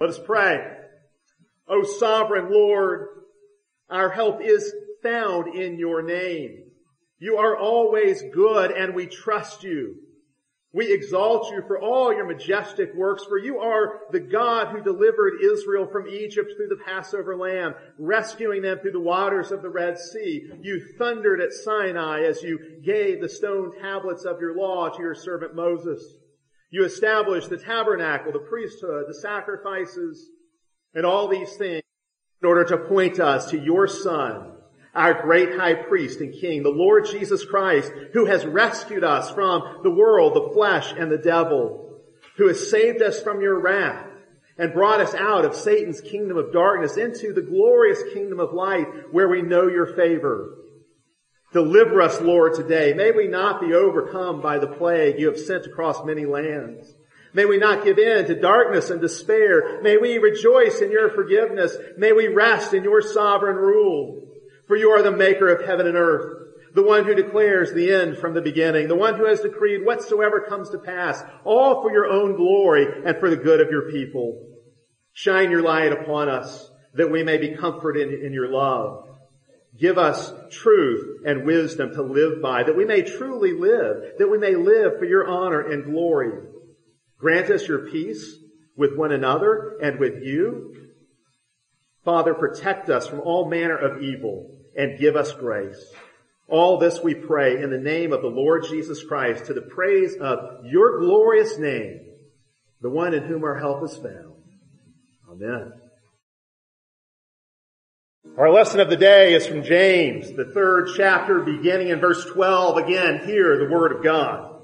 Let us pray. O sovereign Lord, our help is found in your name. You are always good and we trust you. We exalt you for all your majestic works, for you are the God who delivered Israel from Egypt through the Passover lamb, rescuing them through the waters of the Red Sea. You thundered at Sinai as you gave the stone tablets of your law to your servant Moses. You established the tabernacle, the priesthood, the sacrifices, and all these things in order to point us to your son, our great high priest and king, the Lord Jesus Christ, who has rescued us from the world, the flesh, and the devil, who has saved us from your wrath and brought us out of Satan's kingdom of darkness into the glorious kingdom of light where we know your favor. Deliver us, Lord, today. May we not be overcome by the plague you have sent across many lands. May we not give in to darkness and despair. May we rejoice in your forgiveness. May we rest in your sovereign rule. For you are the maker of heaven and earth, the one who declares the end from the beginning, the one who has decreed whatsoever comes to pass, all for your own glory and for the good of your people. Shine your light upon us that we may be comforted in your love. Give us truth and wisdom to live by, that we may truly live, that we may live for your honor and glory. Grant us your peace with one another and with you. Father, protect us from all manner of evil and give us grace. All this we pray in the name of the Lord Jesus Christ to the praise of your glorious name, the one in whom our help is found. Amen. Our lesson of the day is from James, the third chapter, beginning in verse 12. Again, hear the word of God.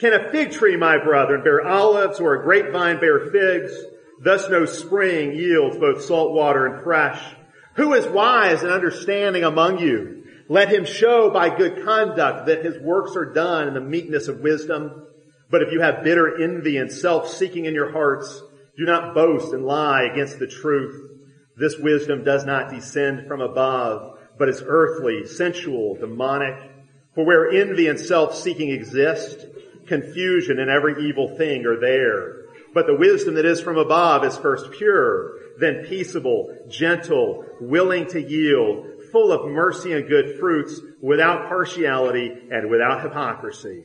Can a fig tree, my brethren, bear olives or a grapevine bear figs? Thus no spring yields both salt water and fresh. Who is wise and understanding among you? Let him show by good conduct that his works are done in the meekness of wisdom. But if you have bitter envy and self-seeking in your hearts, do not boast and lie against the truth. This wisdom does not descend from above, but is earthly, sensual, demonic. For where envy and self-seeking exist, confusion and every evil thing are there. But the wisdom that is from above is first pure, then peaceable, gentle, willing to yield, full of mercy and good fruits, without partiality and without hypocrisy.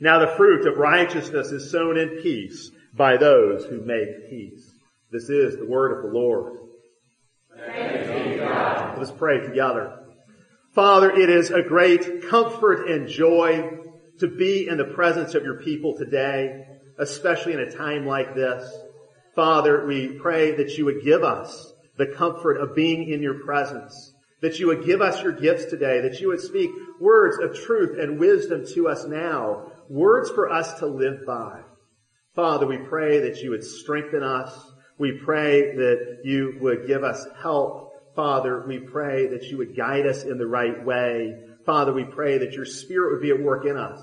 Now the fruit of righteousness is sown in peace by those who make peace. This is the word of the Lord. Us pray together. Father, it is a great comfort and joy to be in the presence of your people today, especially in a time like this. Father, we pray that you would give us the comfort of being in your presence, that you would give us your gifts today, that you would speak words of truth and wisdom to us now, words for us to live by. Father, we pray that you would strengthen us, we pray that you would give us help. Father, we pray that you would guide us in the right way. Father, we pray that your spirit would be at work in us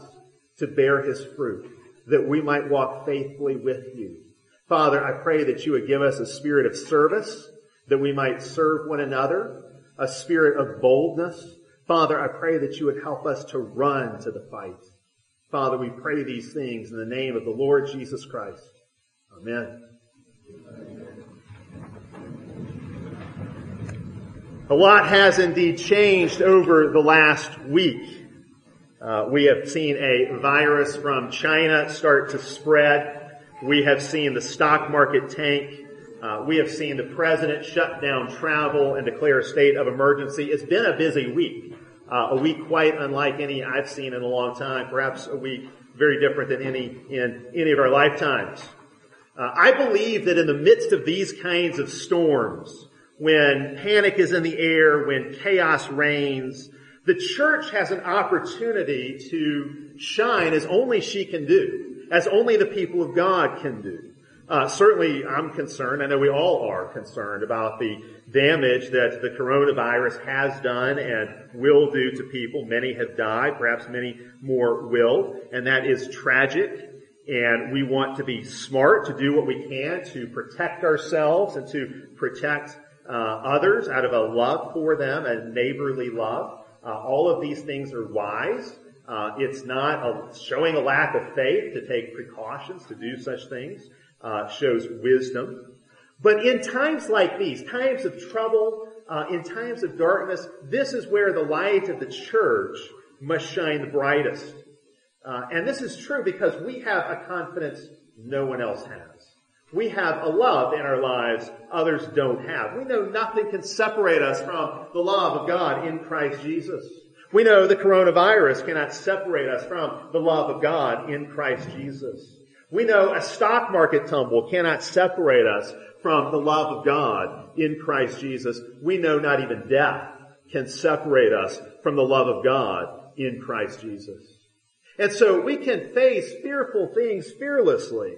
to bear his fruit, that we might walk faithfully with you. Father, I pray that you would give us a spirit of service, that we might serve one another, a spirit of boldness. Father, I pray that you would help us to run to the fight. Father, we pray these things in the name of the Lord Jesus Christ. Amen. A lot has indeed changed over the last week. Uh, we have seen a virus from China start to spread. We have seen the stock market tank. Uh, we have seen the president shut down travel and declare a state of emergency. It's been a busy week. Uh, a week quite unlike any I've seen in a long time. Perhaps a week very different than any in any of our lifetimes. Uh, I believe that in the midst of these kinds of storms, when panic is in the air, when chaos reigns, the church has an opportunity to shine as only she can do, as only the people of God can do. Uh, certainly, I'm concerned. I know we all are concerned about the damage that the coronavirus has done and will do to people. Many have died. Perhaps many more will, and that is tragic. And we want to be smart to do what we can to protect ourselves and to protect uh, others out of a love for them, a neighborly love. Uh, all of these things are wise. Uh, it's not a, showing a lack of faith to take precautions to do such things. Uh, shows wisdom. But in times like these, times of trouble, uh, in times of darkness, this is where the light of the church must shine the brightest. Uh, and this is true because we have a confidence no one else has. We have a love in our lives others don't have. We know nothing can separate us from the love of God in Christ Jesus. We know the coronavirus cannot separate us from the love of God in Christ Jesus. We know a stock market tumble cannot separate us from the love of God in Christ Jesus. We know not even death can separate us from the love of God in Christ Jesus. And so we can face fearful things fearlessly.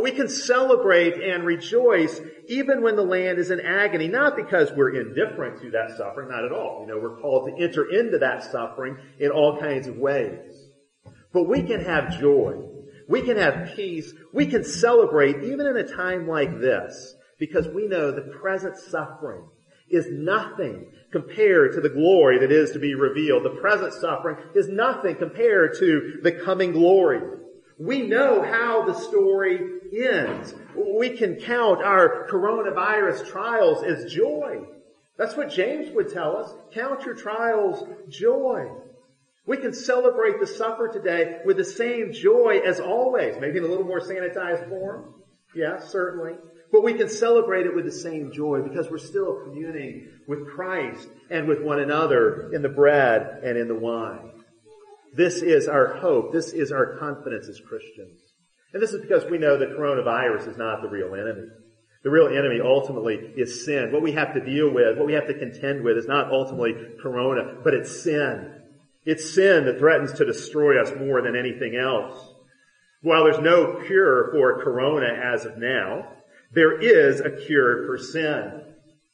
We can celebrate and rejoice even when the land is in agony, not because we're indifferent to that suffering, not at all. You know, we're called to enter into that suffering in all kinds of ways. But we can have joy. We can have peace. We can celebrate even in a time like this because we know the present suffering is nothing compared to the glory that is to be revealed. The present suffering is nothing compared to the coming glory. We know how the story ends. We can count our coronavirus trials as joy. That's what James would tell us. Count your trials joy. We can celebrate the supper today with the same joy as always, maybe in a little more sanitized form. Yes, certainly. But we can celebrate it with the same joy because we're still communing with Christ and with one another in the bread and in the wine. This is our hope. This is our confidence as Christians. And this is because we know that coronavirus is not the real enemy. The real enemy ultimately is sin. What we have to deal with, what we have to contend with is not ultimately corona, but it's sin. It's sin that threatens to destroy us more than anything else. While there's no cure for corona as of now, there is a cure for sin.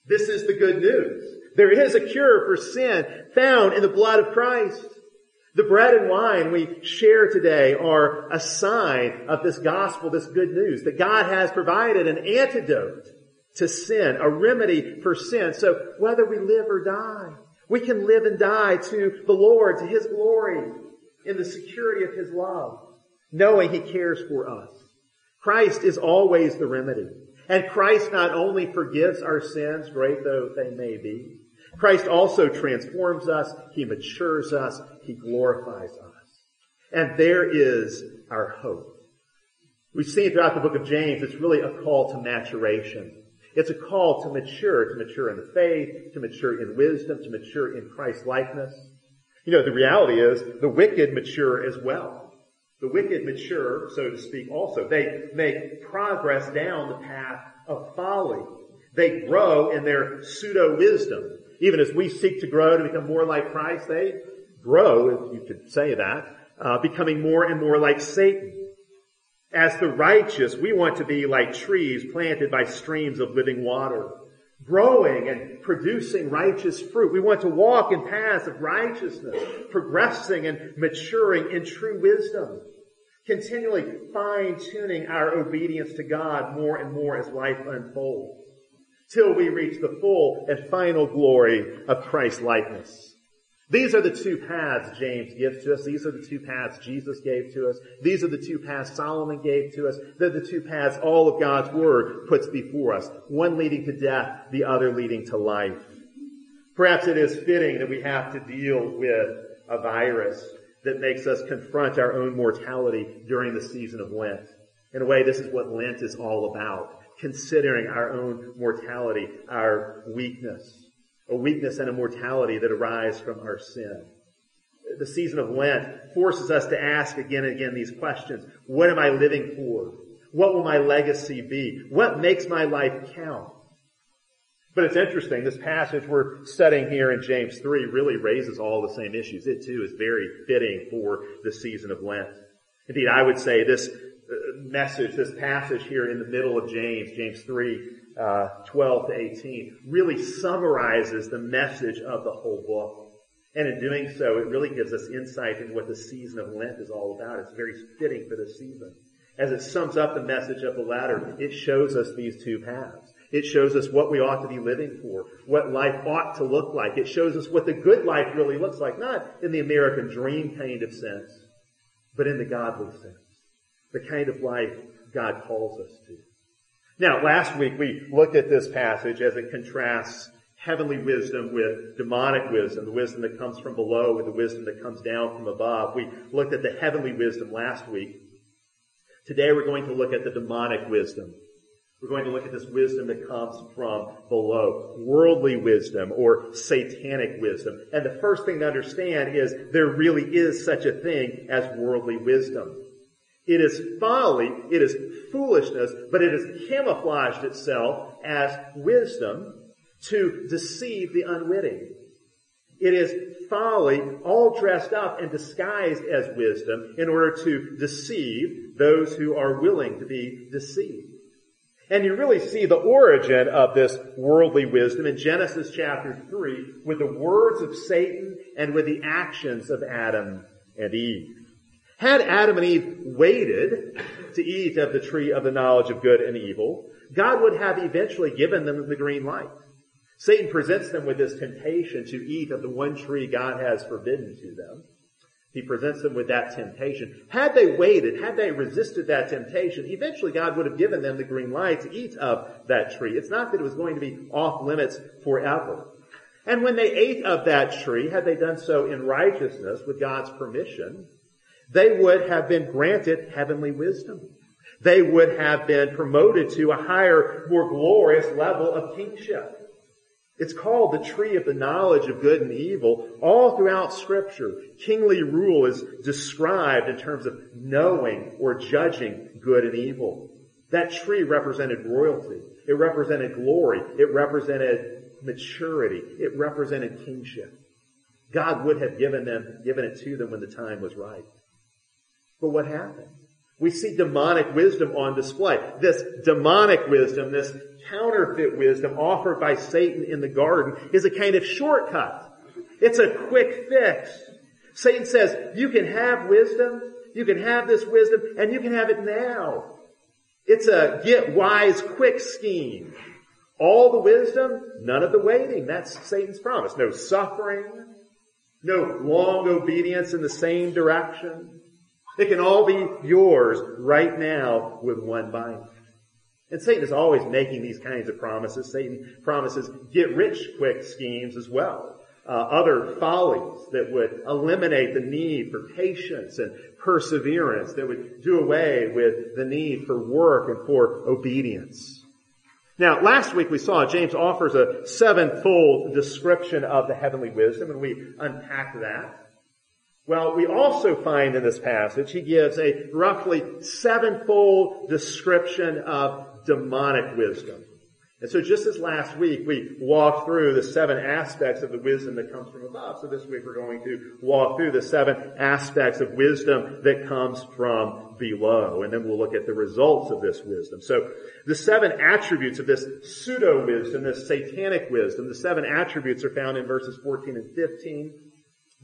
This is the good news. There is a cure for sin found in the blood of Christ. The bread and wine we share today are a sign of this gospel, this good news, that God has provided an antidote to sin, a remedy for sin. So whether we live or die, we can live and die to the Lord, to His glory, in the security of His love, knowing He cares for us. Christ is always the remedy. And Christ not only forgives our sins, great though they may be, Christ also transforms us, He matures us, He glorifies us. And there is our hope. We've seen throughout the book of James, it's really a call to maturation. It's a call to mature, to mature in the faith, to mature in wisdom, to mature in Christ likeness. You know, the reality is the wicked mature as well. The wicked mature, so to speak, also. They make progress down the path of folly. They grow in their pseudo-wisdom. Even as we seek to grow to become more like Christ, they grow, if you could say that, uh, becoming more and more like Satan. As the righteous, we want to be like trees planted by streams of living water, growing and producing righteous fruit. We want to walk in paths of righteousness, progressing and maturing in true wisdom, continually fine tuning our obedience to God more and more as life unfolds till we reach the full and final glory of Christ likeness. These are the two paths James gives to us. These are the two paths Jesus gave to us. These are the two paths Solomon gave to us. They're the two paths all of God's Word puts before us. One leading to death, the other leading to life. Perhaps it is fitting that we have to deal with a virus that makes us confront our own mortality during the season of Lent. In a way, this is what Lent is all about considering our own mortality, our weakness, a weakness and a mortality that arise from our sin. The season of Lent forces us to ask again and again these questions. What am I living for? What will my legacy be? What makes my life count? But it's interesting, this passage we're studying here in James 3 really raises all the same issues. It too is very fitting for the season of Lent. Indeed, I would say this uh, message, this passage here in the middle of James, James 3, uh, 12 to 18, really summarizes the message of the whole book. And in doing so, it really gives us insight into what the season of Lent is all about. It's very fitting for this season. As it sums up the message of the letter, it shows us these two paths. It shows us what we ought to be living for, what life ought to look like. It shows us what the good life really looks like, not in the American dream kind of sense, but in the godly sense the kind of life God calls us to. Now, last week we looked at this passage as it contrasts heavenly wisdom with demonic wisdom, the wisdom that comes from below with the wisdom that comes down from above. We looked at the heavenly wisdom last week. Today we're going to look at the demonic wisdom. We're going to look at this wisdom that comes from below. Worldly wisdom or satanic wisdom. And the first thing to understand is there really is such a thing as worldly wisdom. It is folly, it is foolishness, but it has camouflaged itself as wisdom to deceive the unwitting. It is folly all dressed up and disguised as wisdom in order to deceive those who are willing to be deceived. And you really see the origin of this worldly wisdom in Genesis chapter 3 with the words of Satan and with the actions of Adam and Eve. Had Adam and Eve waited to eat of the tree of the knowledge of good and evil, God would have eventually given them the green light. Satan presents them with this temptation to eat of the one tree God has forbidden to them. He presents them with that temptation. Had they waited, had they resisted that temptation, eventually God would have given them the green light to eat of that tree. It's not that it was going to be off limits forever. And when they ate of that tree, had they done so in righteousness with God's permission, they would have been granted heavenly wisdom. They would have been promoted to a higher, more glorious level of kingship. It's called the tree of the knowledge of good and evil. All throughout scripture, kingly rule is described in terms of knowing or judging good and evil. That tree represented royalty. It represented glory. It represented maturity. It represented kingship. God would have given them, given it to them when the time was right. But what happened? We see demonic wisdom on display. This demonic wisdom, this counterfeit wisdom offered by Satan in the garden is a kind of shortcut. It's a quick fix. Satan says, you can have wisdom, you can have this wisdom, and you can have it now. It's a get wise quick scheme. All the wisdom, none of the waiting. That's Satan's promise. No suffering, no long obedience in the same direction. It can all be yours right now with one bite. And Satan is always making these kinds of promises. Satan promises get rich quick schemes as well. Uh, other follies that would eliminate the need for patience and perseverance, that would do away with the need for work and for obedience. Now, last week we saw James offers a sevenfold description of the heavenly wisdom, and we unpacked that. Well, we also find in this passage he gives a roughly sevenfold description of demonic wisdom. And so just as last week we walked through the seven aspects of the wisdom that comes from above, so this week we're going to walk through the seven aspects of wisdom that comes from below. And then we'll look at the results of this wisdom. So the seven attributes of this pseudo wisdom, this satanic wisdom, the seven attributes are found in verses 14 and 15.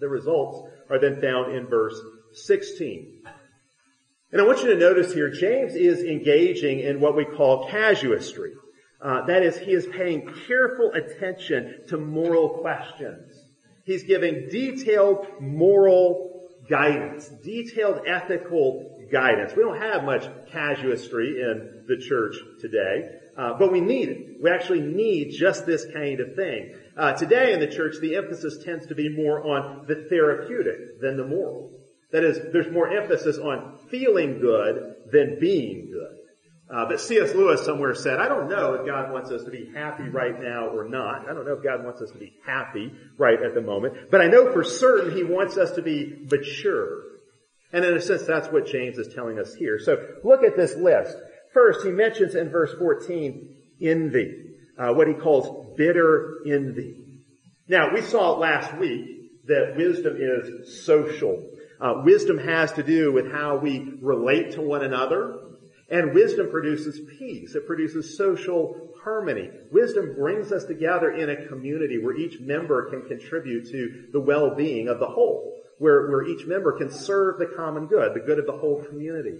The results are then found in verse 16. And I want you to notice here, James is engaging in what we call casuistry. Uh, that is, he is paying careful attention to moral questions. He's giving detailed moral guidance, detailed ethical guidance. We don't have much casuistry in the church today, uh, but we need it. We actually need just this kind of thing. Uh, today in the church, the emphasis tends to be more on the therapeutic than the moral. That is, there's more emphasis on feeling good than being good. Uh, but C.S. Lewis somewhere said, I don't know if God wants us to be happy right now or not. I don't know if God wants us to be happy right at the moment. But I know for certain He wants us to be mature. And in a sense, that's what James is telling us here. So look at this list. First, he mentions in verse 14, envy. Uh, what he calls bitter envy. Now, we saw last week that wisdom is social. Uh, wisdom has to do with how we relate to one another. And wisdom produces peace. It produces social harmony. Wisdom brings us together in a community where each member can contribute to the well-being of the whole. Where, where each member can serve the common good, the good of the whole community.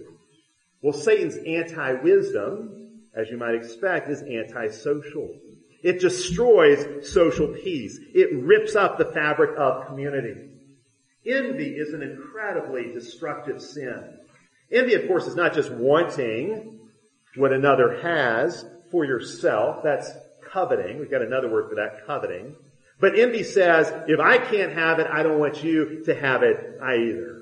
Well, Satan's anti-wisdom, as you might expect, is anti-social. It destroys social peace. It rips up the fabric of community. Envy is an incredibly destructive sin. Envy, of course, is not just wanting what another has for yourself. That's coveting. We've got another word for that, coveting. But envy says, if I can't have it, I don't want you to have it either.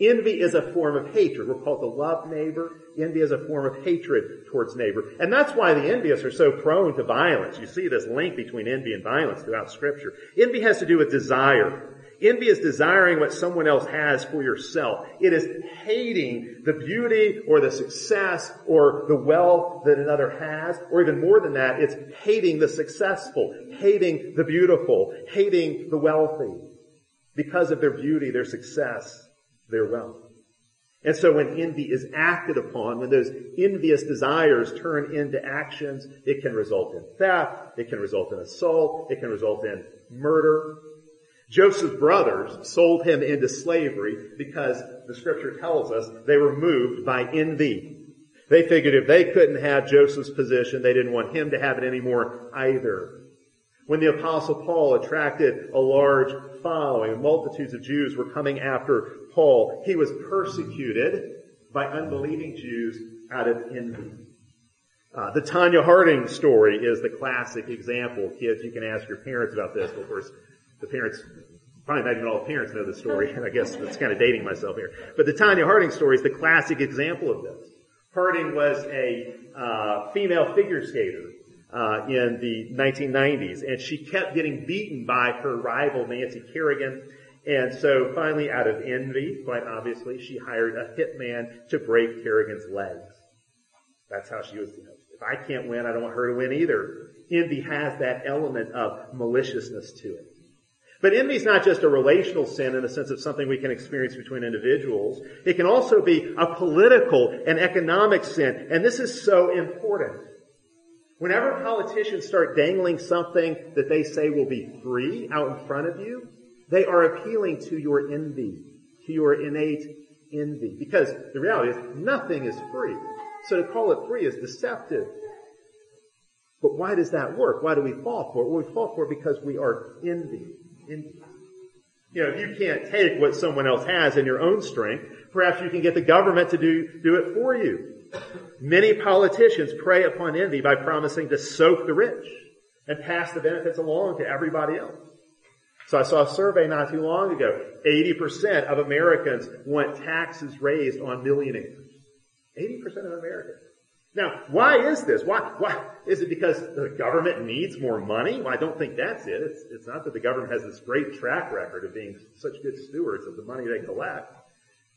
Envy is a form of hatred. We're called to love neighbor. Envy is a form of hatred towards neighbor. And that's why the envious are so prone to violence. You see this link between envy and violence throughout scripture. Envy has to do with desire. Envy is desiring what someone else has for yourself. It is hating the beauty or the success or the wealth that another has, or even more than that, it's hating the successful, hating the beautiful, hating the wealthy because of their beauty, their success, their wealth. And so when envy is acted upon, when those envious desires turn into actions, it can result in theft, it can result in assault, it can result in murder, Joseph's brothers sold him into slavery because the scripture tells us they were moved by envy. They figured if they couldn't have Joseph's position, they didn't want him to have it anymore either. When the apostle Paul attracted a large following, multitudes of Jews were coming after Paul, he was persecuted by unbelieving Jews out of envy. Uh, the Tonya Harding story is the classic example. Kids, you can ask your parents about this, of course, the parents, probably not even all the parents know the story. And I guess it's kind of dating myself here. But the Tonya Harding story is the classic example of this. Harding was a uh, female figure skater uh, in the 1990s, and she kept getting beaten by her rival Nancy Kerrigan. And so finally, out of envy, quite obviously, she hired a hitman to break Kerrigan's legs. That's how she was, you know, if I can't win, I don't want her to win either. Envy has that element of maliciousness to it. But envy is not just a relational sin in the sense of something we can experience between individuals. It can also be a political and economic sin. And this is so important. Whenever politicians start dangling something that they say will be free out in front of you, they are appealing to your envy, to your innate envy. Because the reality is nothing is free. So to call it free is deceptive. But why does that work? Why do we fall for it? Well, we fall for it because we are envy. In, you know, if you can't take what someone else has in your own strength, perhaps you can get the government to do, do it for you. Many politicians prey upon envy by promising to soak the rich and pass the benefits along to everybody else. So I saw a survey not too long ago. 80% of Americans want taxes raised on millionaires. 80% of Americans. Now, why is this? Why, why, is it because the government needs more money? Well, I don't think that's it. It's, it's not that the government has this great track record of being such good stewards of the money they collect.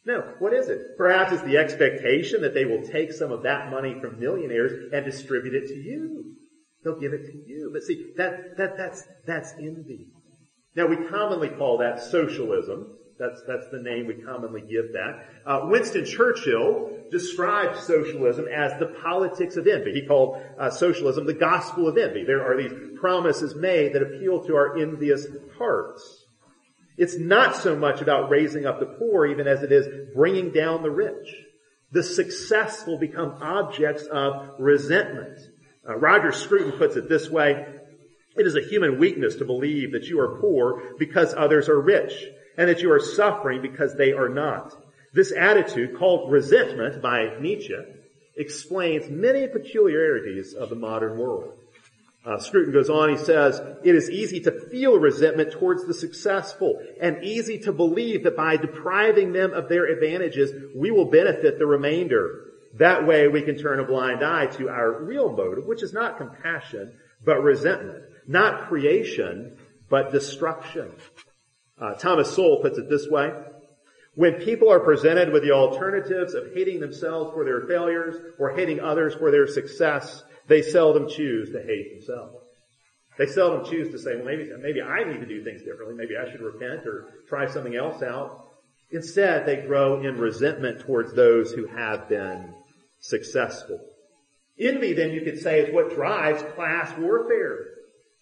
No, what is it? Perhaps it's the expectation that they will take some of that money from millionaires and distribute it to you. They'll give it to you. But see, that, that, that's, that's envy. Now we commonly call that socialism. That's, that's the name we commonly give that. Uh, Winston Churchill described socialism as the politics of envy. He called uh, socialism the gospel of envy. There are these promises made that appeal to our envious hearts. It's not so much about raising up the poor even as it is bringing down the rich. The successful become objects of resentment. Uh, Roger Scruton puts it this way. It is a human weakness to believe that you are poor because others are rich and that you are suffering because they are not. This attitude, called resentment by Nietzsche, explains many peculiarities of the modern world. Uh, Scruton goes on, he says, it is easy to feel resentment towards the successful and easy to believe that by depriving them of their advantages, we will benefit the remainder. That way we can turn a blind eye to our real motive, which is not compassion, but resentment. Not creation, but destruction. Uh, Thomas Sowell puts it this way. When people are presented with the alternatives of hating themselves for their failures or hating others for their success, they seldom choose to hate themselves. They seldom choose to say, well, maybe, maybe I need to do things differently. Maybe I should repent or try something else out. Instead, they grow in resentment towards those who have been successful. Envy, then you could say, is what drives class warfare.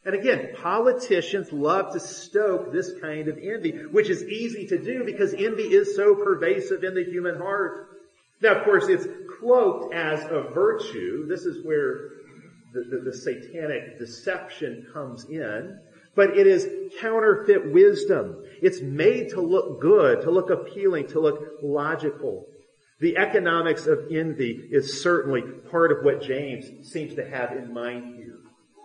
And again, politicians love to stoke this kind of envy, which is easy to do because envy is so pervasive in the human heart. Now, of course, it's cloaked as a virtue. This is where the, the, the satanic deception comes in. But it is counterfeit wisdom. It's made to look good, to look appealing, to look logical. The economics of envy is certainly part of what James seems to have in mind here.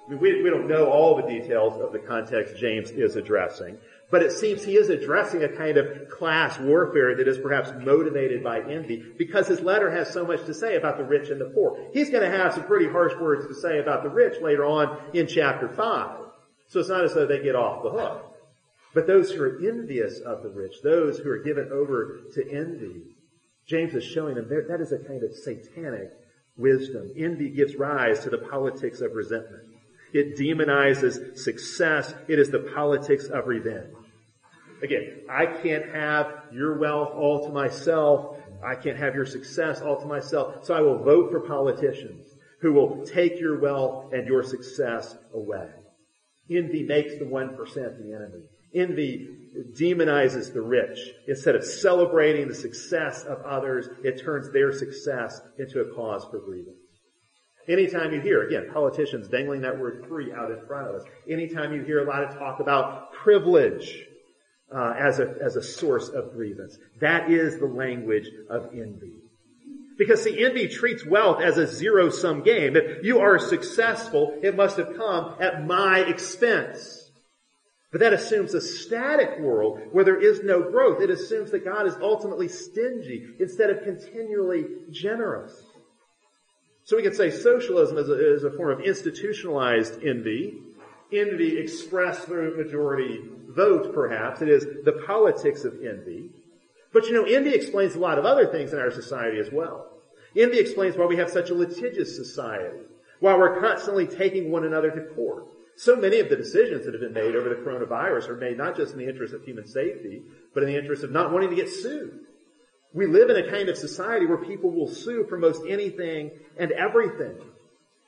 I mean, we, we don't know all the details of the context James is addressing, but it seems he is addressing a kind of class warfare that is perhaps motivated by envy because his letter has so much to say about the rich and the poor. He's going to have some pretty harsh words to say about the rich later on in chapter 5. So it's not as though they get off the hook. But those who are envious of the rich, those who are given over to envy, James is showing them that is a kind of satanic wisdom. Envy gives rise to the politics of resentment. It demonizes success. It is the politics of revenge. Again, I can't have your wealth all to myself. I can't have your success all to myself. So I will vote for politicians who will take your wealth and your success away. Envy makes the 1% the enemy. Envy demonizes the rich. Instead of celebrating the success of others, it turns their success into a cause for grievance. Anytime you hear, again, politicians dangling that word free out in front of us, anytime you hear a lot of talk about privilege, uh, as a as a source of grievance. That is the language of envy. Because see, envy treats wealth as a zero sum game. If you are successful, it must have come at my expense. But that assumes a static world where there is no growth. It assumes that God is ultimately stingy instead of continually generous. So we could say socialism is a, is a form of institutionalized envy, envy expressed through majority vote, perhaps. It is the politics of envy. But you know, envy explains a lot of other things in our society as well. Envy explains why we have such a litigious society, why we're constantly taking one another to court. So many of the decisions that have been made over the coronavirus are made not just in the interest of human safety, but in the interest of not wanting to get sued. We live in a kind of society where people will sue for most anything and everything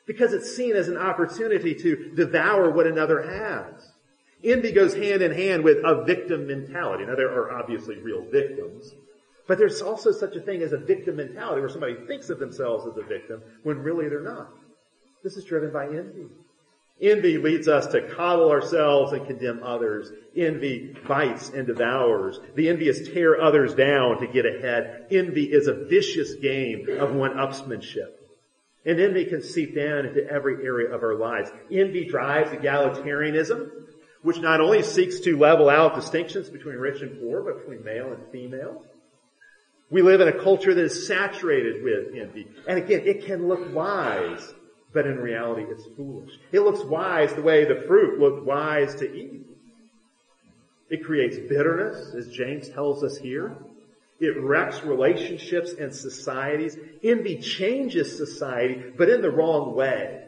because it's seen as an opportunity to devour what another has. Envy goes hand in hand with a victim mentality. Now there are obviously real victims, but there's also such a thing as a victim mentality where somebody thinks of themselves as a victim when really they're not. This is driven by envy. Envy leads us to coddle ourselves and condemn others. Envy bites and devours. The envious tear others down to get ahead. Envy is a vicious game of one-upsmanship. And envy can seep down into every area of our lives. Envy drives egalitarianism, which not only seeks to level out distinctions between rich and poor, but between male and female. We live in a culture that is saturated with envy. And again, it can look wise, but in reality it's foolish. It looks wise the way the fruit looked wise to Eve. It creates bitterness, as James tells us here. It wrecks relationships and societies. Envy changes society, but in the wrong way.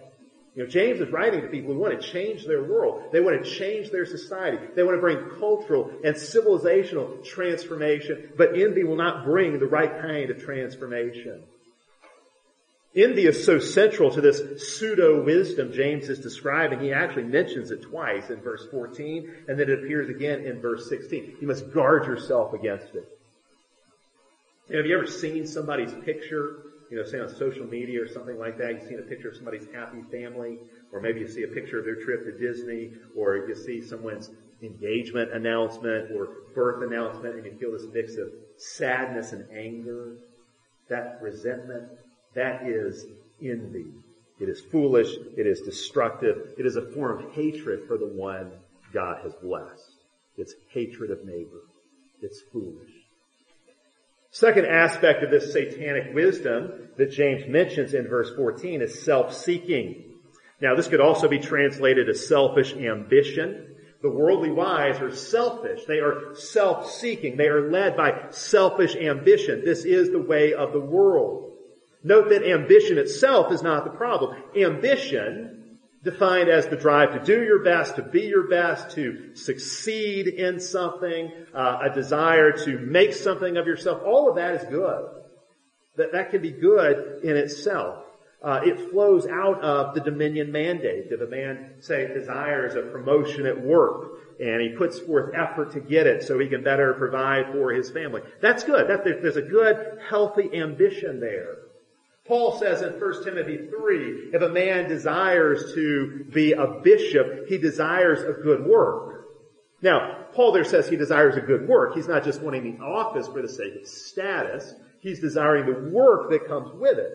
You know, James is writing to people who want to change their world. They want to change their society. They want to bring cultural and civilizational transformation, but envy will not bring the right kind of transformation. Envy is so central to this pseudo wisdom James is describing. He actually mentions it twice in verse 14, and then it appears again in verse 16. You must guard yourself against it. You know, have you ever seen somebody's picture you know, say on social media or something like that, you've seen a picture of somebody's happy family, or maybe you see a picture of their trip to Disney, or you see someone's engagement announcement or birth announcement, and you feel this mix of sadness and anger, that resentment, that is envy. It is foolish, it is destructive, it is a form of hatred for the one God has blessed. It's hatred of neighbor. It's foolish. Second aspect of this satanic wisdom that James mentions in verse 14 is self-seeking. Now this could also be translated as selfish ambition. The worldly wise are selfish. They are self-seeking. They are led by selfish ambition. This is the way of the world. Note that ambition itself is not the problem. Ambition defined as the drive to do your best, to be your best, to succeed in something, uh, a desire to make something of yourself. All of that is good. That that can be good in itself. Uh, it flows out of the dominion mandate. If a man, say, desires a promotion at work, and he puts forth effort to get it so he can better provide for his family. That's good. That, there's a good, healthy ambition there. Paul says in 1 Timothy 3, if a man desires to be a bishop, he desires a good work. Now, Paul there says he desires a good work. He's not just wanting the office for the sake of status. He's desiring the work that comes with it.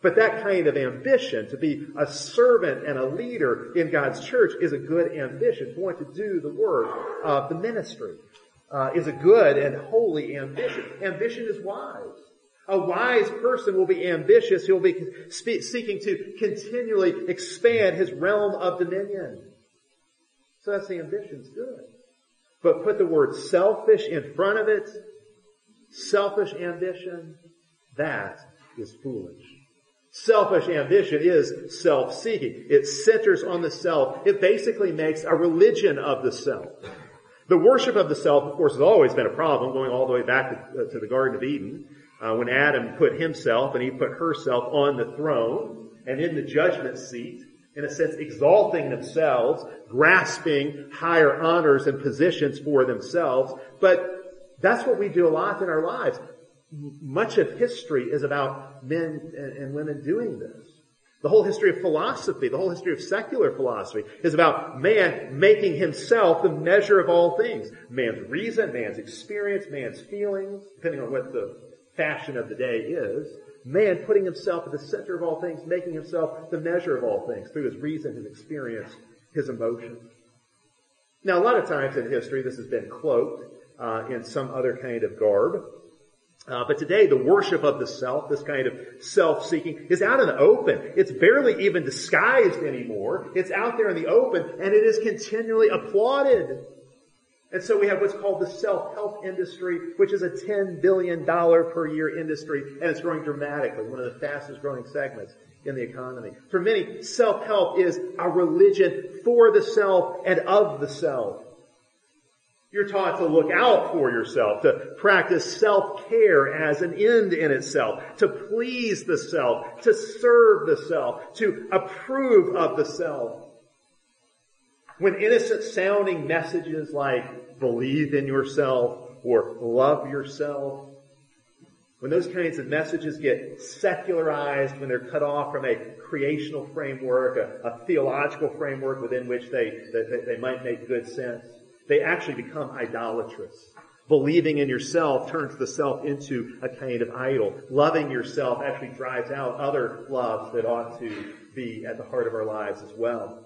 But that kind of ambition, to be a servant and a leader in God's church is a good ambition. Want to do the work of the ministry uh, is a good and holy ambition. Ambition is wise. A wise person will be ambitious. He'll be seeking to continually expand his realm of dominion. So that's the ambition's good. But put the word selfish in front of it, selfish ambition, that is foolish. Selfish ambition is self-seeking. It centers on the self. It basically makes a religion of the self. The worship of the self, of course, has always been a problem, going all the way back to, uh, to the Garden of Eden, uh, when Adam put himself and he put herself on the throne and in the judgment seat, in a sense, exalting themselves, grasping higher honors and positions for themselves. But that's what we do a lot in our lives. Much of history is about men and women doing this. The whole history of philosophy, the whole history of secular philosophy is about man making himself the measure of all things. Man's reason, man's experience, man's feelings, depending on what the fashion of the day is. Man putting himself at the center of all things, making himself the measure of all things through his reason, his experience, his emotion. Now, a lot of times in history, this has been cloaked uh, in some other kind of garb. Uh, but today, the worship of the self, this kind of self-seeking, is out in the open. It's barely even disguised anymore. It's out there in the open, and it is continually applauded. And so we have what's called the self-help industry, which is a $10 billion per year industry, and it's growing dramatically, one of the fastest growing segments in the economy. For many, self-help is a religion for the self and of the self. You're taught to look out for yourself, to practice self-care as an end in itself, to please the self, to serve the self, to approve of the self. When innocent sounding messages like believe in yourself or love yourself, when those kinds of messages get secularized, when they're cut off from a creational framework, a, a theological framework within which they, they, they might make good sense, they actually become idolatrous. Believing in yourself turns the self into a kind of idol. Loving yourself actually drives out other loves that ought to be at the heart of our lives as well.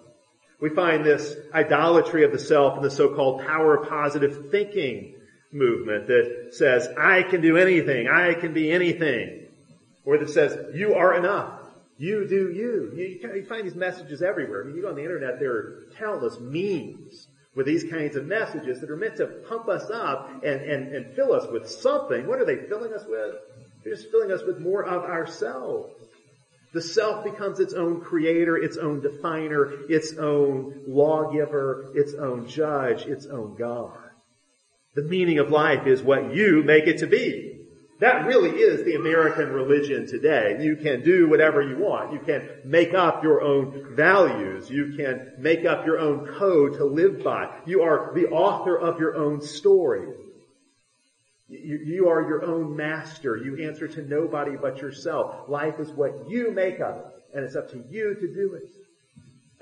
We find this idolatry of the self in the so-called power of positive thinking movement that says, I can do anything, I can be anything. Or that says, you are enough. You do you. You, you find these messages everywhere. I mean, you go on the internet, there are countless memes with these kinds of messages that are meant to pump us up and, and, and fill us with something. What are they filling us with? They're just filling us with more of ourselves. The self becomes its own creator, its own definer, its own lawgiver, its own judge, its own God. The meaning of life is what you make it to be. That really is the American religion today. You can do whatever you want. You can make up your own values. You can make up your own code to live by. You are the author of your own story. You, are your own master. You answer to nobody but yourself. Life is what you make of it, and it's up to you to do it.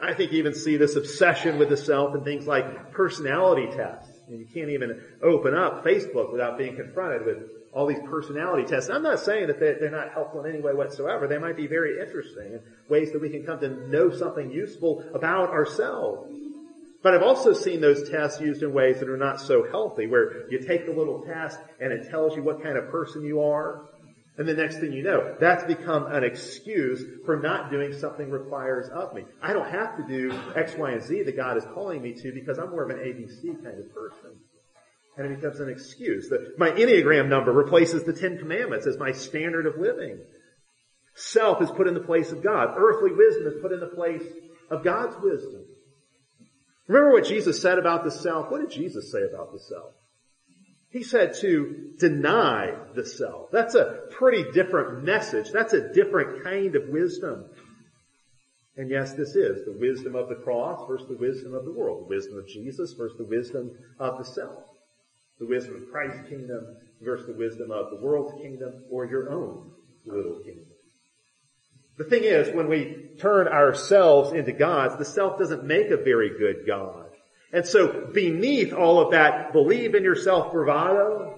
I think you even see this obsession with the self in things like personality tests. You can't even open up Facebook without being confronted with all these personality tests. I'm not saying that they're not helpful in any way whatsoever. They might be very interesting in ways that we can come to know something useful about ourselves. But I've also seen those tests used in ways that are not so healthy, where you take the little test and it tells you what kind of person you are. And the next thing you know, that's become an excuse for not doing something requires of me. I don't have to do X, Y, and Z that God is calling me to because I'm more of an ABC kind of person. And it becomes an excuse. that my Enneagram number replaces the Ten Commandments as my standard of living. Self is put in the place of God. Earthly wisdom is put in the place of God's wisdom. Remember what Jesus said about the self? What did Jesus say about the self? He said to deny the self. That's a pretty different message. That's a different kind of wisdom. And yes, this is the wisdom of the cross versus the wisdom of the world. The wisdom of Jesus versus the wisdom of the self. The wisdom of Christ's kingdom versus the wisdom of the world's kingdom or your own little kingdom. The thing is, when we turn ourselves into gods, the self doesn't make a very good God. And so beneath all of that believe in yourself bravado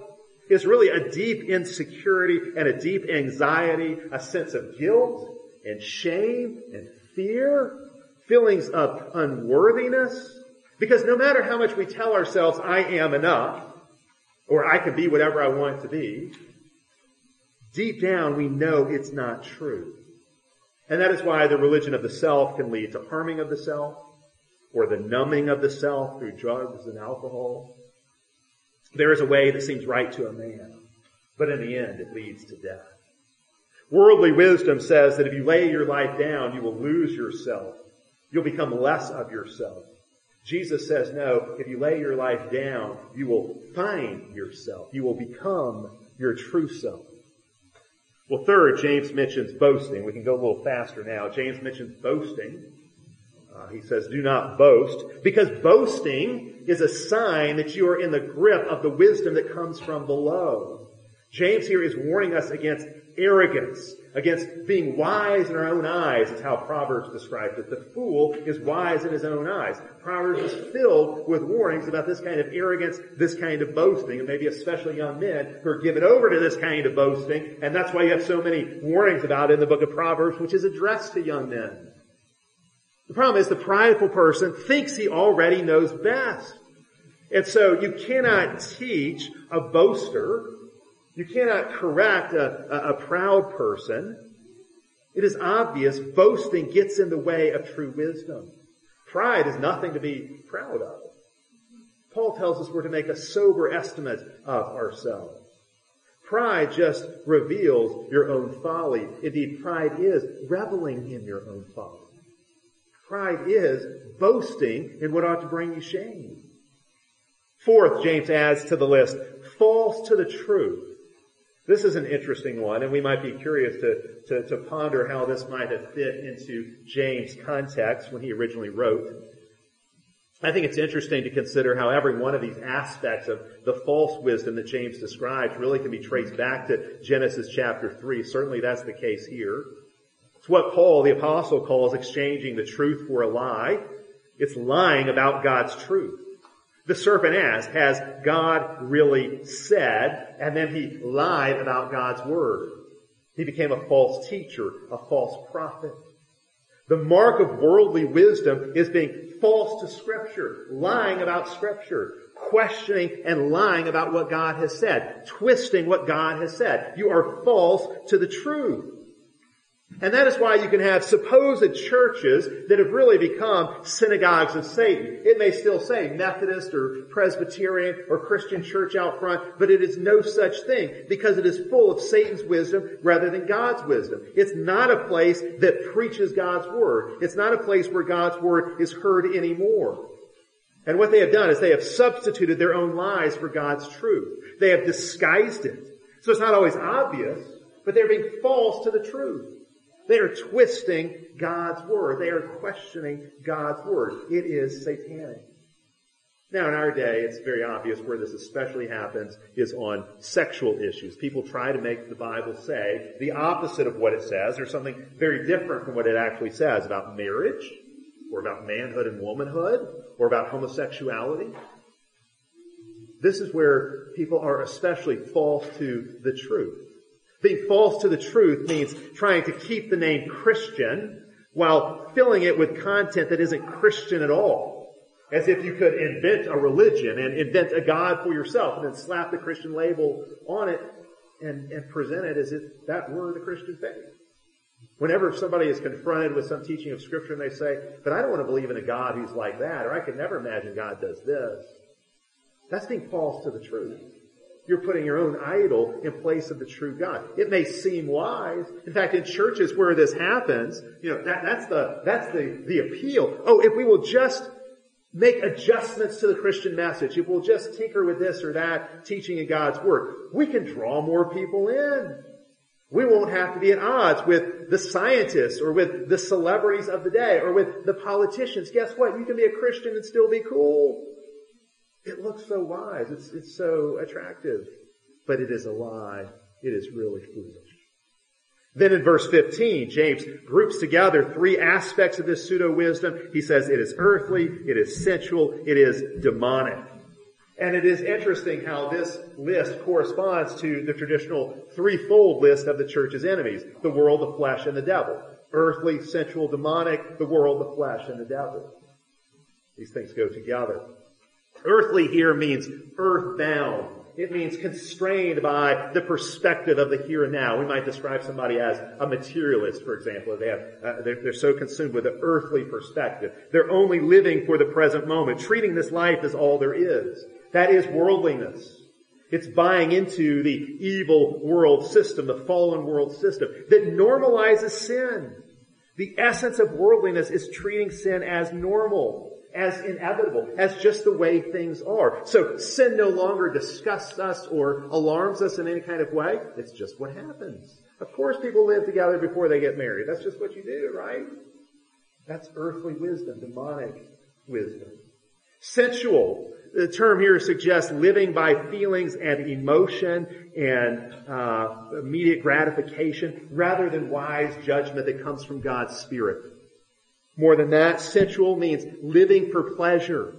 is really a deep insecurity and a deep anxiety, a sense of guilt and shame and fear, feelings of unworthiness. Because no matter how much we tell ourselves, I am enough, or I can be whatever I want to be, deep down we know it's not true. And that is why the religion of the self can lead to harming of the self, or the numbing of the self through drugs and alcohol. There is a way that seems right to a man, but in the end it leads to death. Worldly wisdom says that if you lay your life down, you will lose yourself. You'll become less of yourself. Jesus says, no, if you lay your life down, you will find yourself. You will become your true self. Well, third, James mentions boasting. We can go a little faster now. James mentions boasting. Uh, he says, do not boast, because boasting is a sign that you are in the grip of the wisdom that comes from below. James here is warning us against arrogance, against being wise in our own eyes, is how Proverbs describes it. The fool is wise in his own eyes. Proverbs is filled with warnings about this kind of arrogance, this kind of boasting, and maybe especially young men who are given over to this kind of boasting, and that's why you have so many warnings about it in the book of Proverbs, which is addressed to young men. The problem is the prideful person thinks he already knows best. And so you cannot teach a boaster. You cannot correct a, a, a proud person. It is obvious boasting gets in the way of true wisdom. Pride is nothing to be proud of. Paul tells us we're to make a sober estimate of ourselves. Pride just reveals your own folly. Indeed, pride is reveling in your own folly. Pride is boasting in what ought to bring you shame. Fourth, James adds to the list, false to the truth. This is an interesting one, and we might be curious to, to, to, ponder how this might have fit into James' context when he originally wrote. I think it's interesting to consider how every one of these aspects of the false wisdom that James describes really can be traced back to Genesis chapter 3. Certainly that's the case here. It's what Paul, the apostle, calls exchanging the truth for a lie. It's lying about God's truth. The serpent asked, has God really said? And then he lied about God's word. He became a false teacher, a false prophet. The mark of worldly wisdom is being false to scripture, lying about scripture, questioning and lying about what God has said, twisting what God has said. You are false to the truth. And that is why you can have supposed churches that have really become synagogues of Satan. It may still say Methodist or Presbyterian or Christian church out front, but it is no such thing because it is full of Satan's wisdom rather than God's wisdom. It's not a place that preaches God's word. It's not a place where God's word is heard anymore. And what they have done is they have substituted their own lies for God's truth. They have disguised it. So it's not always obvious, but they're being false to the truth. They are twisting God's word. They are questioning God's word. It is satanic. Now in our day, it's very obvious where this especially happens is on sexual issues. People try to make the Bible say the opposite of what it says or something very different from what it actually says about marriage or about manhood and womanhood or about homosexuality. This is where people are especially false to the truth. Being false to the truth means trying to keep the name Christian while filling it with content that isn't Christian at all. As if you could invent a religion and invent a God for yourself and then slap the Christian label on it and, and present it as if that were the Christian faith. Whenever somebody is confronted with some teaching of scripture and they say, but I don't want to believe in a God who's like that, or I can never imagine God does this, that's being false to the truth. You're putting your own idol in place of the true God. It may seem wise. In fact, in churches where this happens, you know, that, that's the, that's the, the appeal. Oh, if we will just make adjustments to the Christian message, if we'll just tinker with this or that teaching in God's Word, we can draw more people in. We won't have to be at odds with the scientists or with the celebrities of the day or with the politicians. Guess what? You can be a Christian and still be cool. It looks so wise. It's, it's so attractive. But it is a lie. It is really foolish. Then in verse 15, James groups together three aspects of this pseudo wisdom. He says it is earthly, it is sensual, it is demonic. And it is interesting how this list corresponds to the traditional threefold list of the church's enemies. The world, the flesh, and the devil. Earthly, sensual, demonic, the world, the flesh, and the devil. These things go together. Earthly here means earthbound. It means constrained by the perspective of the here and now. We might describe somebody as a materialist, for example. They have, uh, they're, they're so consumed with the earthly perspective. They're only living for the present moment, treating this life as all there is. That is worldliness. It's buying into the evil world system, the fallen world system that normalizes sin. The essence of worldliness is treating sin as normal, as inevitable, as just the way things are. So sin no longer disgusts us or alarms us in any kind of way. It's just what happens. Of course people live together before they get married. That's just what you do, right? That's earthly wisdom, demonic wisdom. Sensual the term here suggests living by feelings and emotion and uh, immediate gratification rather than wise judgment that comes from God's Spirit. More than that, sensual means living for pleasure.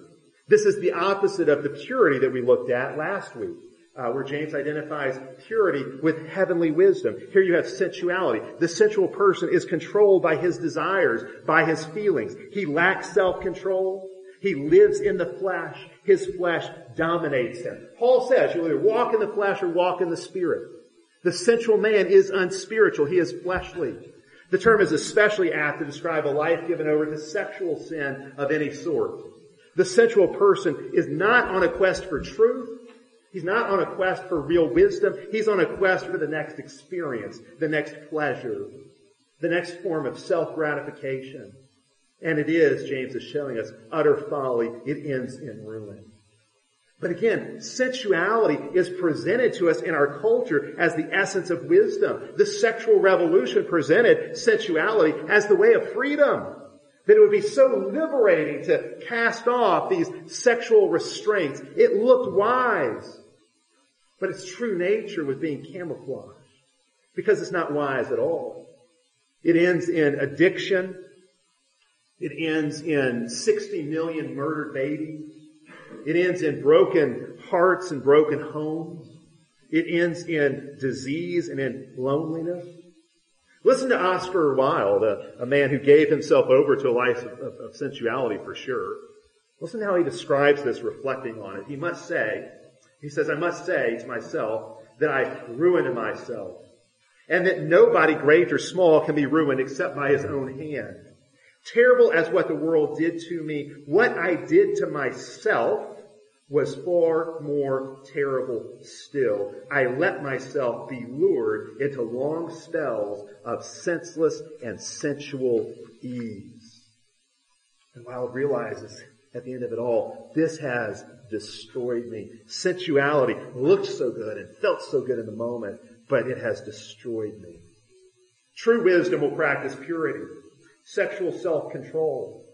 This is the opposite of the purity that we looked at last week. Uh, where James identifies purity with heavenly wisdom. Here you have sensuality. The sensual person is controlled by his desires, by his feelings. He lacks self-control. He lives in the flesh. His flesh dominates him. Paul says you either walk in the flesh or walk in the spirit. The sensual man is unspiritual. He is fleshly. The term is especially apt to describe a life given over to sexual sin of any sort. The sensual person is not on a quest for truth. He's not on a quest for real wisdom. He's on a quest for the next experience, the next pleasure, the next form of self-gratification. And it is, James is showing us, utter folly. It ends in ruin. But again, sensuality is presented to us in our culture as the essence of wisdom. The sexual revolution presented sensuality as the way of freedom. That it would be so liberating to cast off these sexual restraints. It looked wise. But its true nature was being camouflaged. Because it's not wise at all. It ends in addiction, it ends in 60 million murdered babies. It ends in broken hearts and broken homes. It ends in disease and in loneliness. Listen to Oscar Wilde, a, a man who gave himself over to a life of, of, of sensuality for sure. Listen to how he describes this reflecting on it. He must say, he says, I must say to myself that I ruined myself and that nobody great or small can be ruined except by his own hand. Terrible as what the world did to me, what I did to myself was far more terrible still. I let myself be lured into long spells of senseless and sensual ease. And Wilde realizes at the end of it all, this has destroyed me. Sensuality looked so good and felt so good in the moment, but it has destroyed me. True wisdom will practice purity sexual self-control.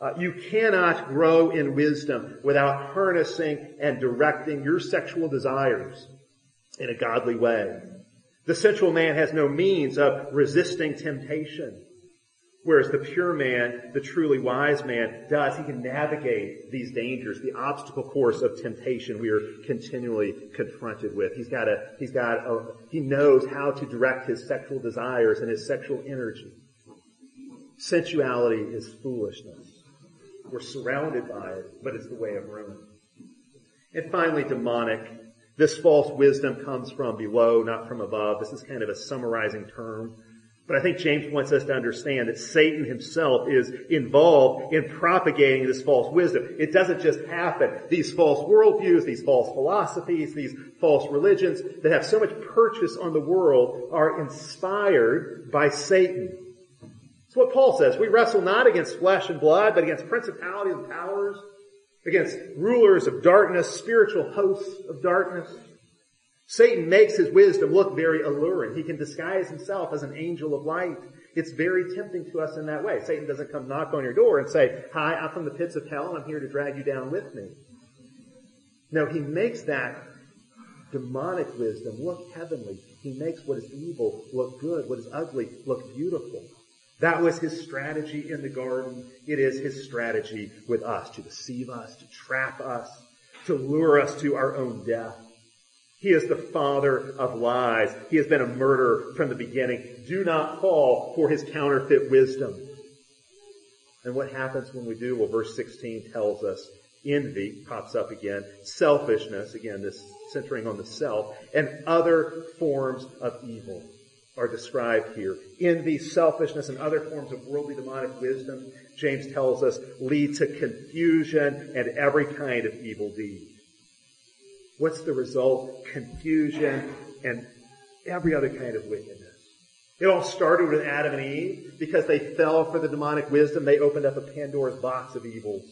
Uh, you cannot grow in wisdom without harnessing and directing your sexual desires in a godly way. The sensual man has no means of resisting temptation. Whereas the pure man, the truly wise man, does. He can navigate these dangers, the obstacle course of temptation we are continually confronted with. He's got a, he's got a, he knows how to direct his sexual desires and his sexual energy. Sensuality is foolishness. We're surrounded by it, but it's the way of ruin. And finally, demonic. This false wisdom comes from below, not from above. This is kind of a summarizing term. But I think James wants us to understand that Satan himself is involved in propagating this false wisdom. It doesn't just happen. These false worldviews, these false philosophies, these false religions that have so much purchase on the world are inspired by Satan. It's what Paul says. We wrestle not against flesh and blood, but against principalities and powers, against rulers of darkness, spiritual hosts of darkness. Satan makes his wisdom look very alluring. He can disguise himself as an angel of light. It's very tempting to us in that way. Satan doesn't come knock on your door and say, hi, I'm from the pits of hell and I'm here to drag you down with me. No, he makes that demonic wisdom look heavenly. He makes what is evil look good, what is ugly look beautiful. That was his strategy in the garden. It is his strategy with us to deceive us, to trap us, to lure us to our own death. He is the father of lies. He has been a murderer from the beginning. Do not fall for his counterfeit wisdom. And what happens when we do? Well, verse 16 tells us envy pops up again, selfishness, again, this centering on the self, and other forms of evil are described here. In Envy, selfishness, and other forms of worldly demonic wisdom, James tells us, lead to confusion and every kind of evil deed. What's the result? Confusion and every other kind of wickedness. It all started with Adam and Eve because they fell for the demonic wisdom. They opened up a Pandora's box of evils.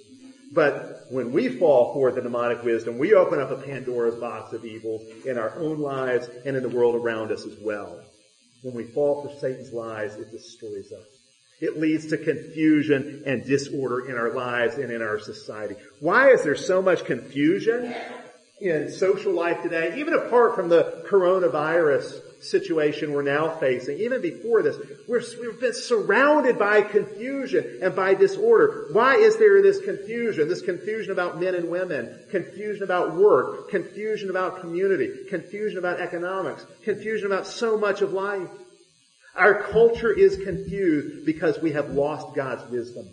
But when we fall for the demonic wisdom, we open up a Pandora's box of evils in our own lives and in the world around us as well. When we fall for Satan's lies, it destroys us. It leads to confusion and disorder in our lives and in our society. Why is there so much confusion? in social life today, even apart from the coronavirus situation we're now facing, even before this, we have been surrounded by confusion and by disorder. Why is there this confusion? This confusion about men and women, confusion about work, confusion about community, confusion about economics, confusion about so much of life. Our culture is confused because we have lost God's wisdom.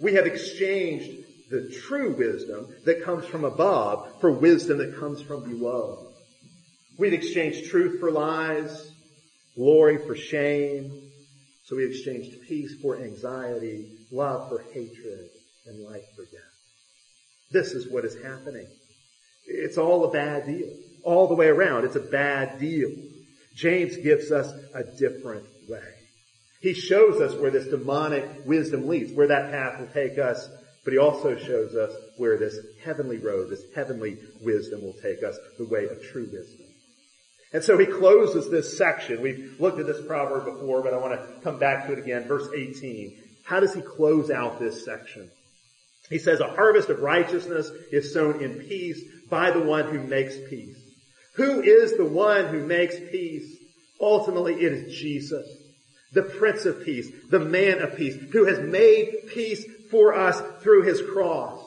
We have exchanged the true wisdom that comes from above for wisdom that comes from below. We'd exchange truth for lies, glory for shame. So we exchanged peace for anxiety, love for hatred, and life for death. This is what is happening. It's all a bad deal. All the way around, it's a bad deal. James gives us a different way. He shows us where this demonic wisdom leads, where that path will take us but he also shows us where this heavenly road, this heavenly wisdom will take us, the way of true wisdom. And so he closes this section. We've looked at this proverb before, but I want to come back to it again. Verse 18. How does he close out this section? He says, a harvest of righteousness is sown in peace by the one who makes peace. Who is the one who makes peace? Ultimately, it is Jesus, the Prince of Peace, the man of peace, who has made peace for us through his cross.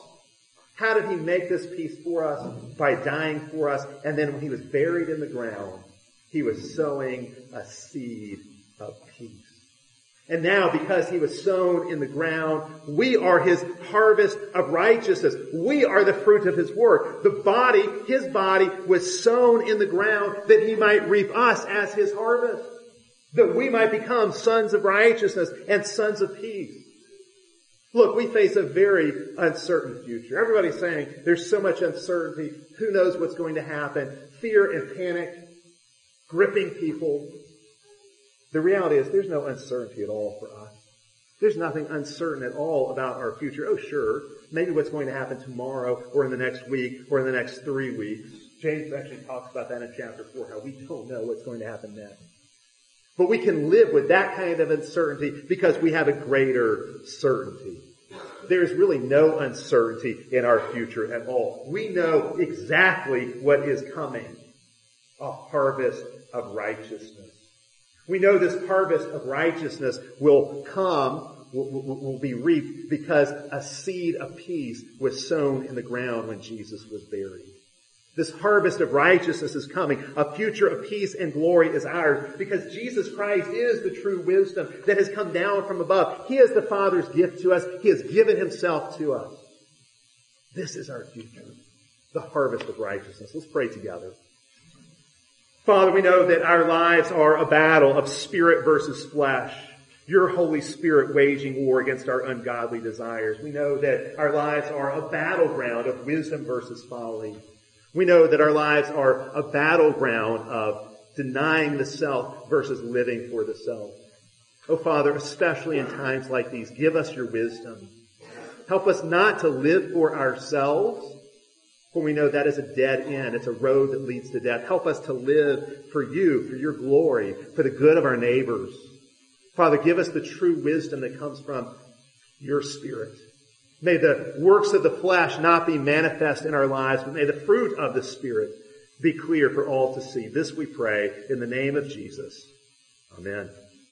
How did he make this peace for us? By dying for us. And then when he was buried in the ground, he was sowing a seed of peace. And now, because he was sown in the ground, we are his harvest of righteousness. We are the fruit of his work. The body, his body, was sown in the ground that he might reap us as his harvest. That we might become sons of righteousness and sons of peace. Look, we face a very uncertain future. Everybody's saying there's so much uncertainty. Who knows what's going to happen? Fear and panic gripping people. The reality is there's no uncertainty at all for us. There's nothing uncertain at all about our future. Oh, sure. Maybe what's going to happen tomorrow or in the next week or in the next three weeks. James actually talks about that in chapter four, how we don't know what's going to happen next. But we can live with that kind of uncertainty because we have a greater certainty. There's really no uncertainty in our future at all. We know exactly what is coming. A harvest of righteousness. We know this harvest of righteousness will come, will, will be reaped because a seed of peace was sown in the ground when Jesus was buried. This harvest of righteousness is coming. A future of peace and glory is ours because Jesus Christ is the true wisdom that has come down from above. He is the Father's gift to us. He has given himself to us. This is our future. The harvest of righteousness. Let's pray together. Father, we know that our lives are a battle of spirit versus flesh. Your Holy Spirit waging war against our ungodly desires. We know that our lives are a battleground of wisdom versus folly. We know that our lives are a battleground of denying the self versus living for the self. Oh Father, especially in times like these, give us your wisdom. Help us not to live for ourselves, for we know that is a dead end. It's a road that leads to death. Help us to live for you, for your glory, for the good of our neighbors. Father, give us the true wisdom that comes from your spirit. May the works of the flesh not be manifest in our lives, but may the fruit of the Spirit be clear for all to see. This we pray in the name of Jesus. Amen.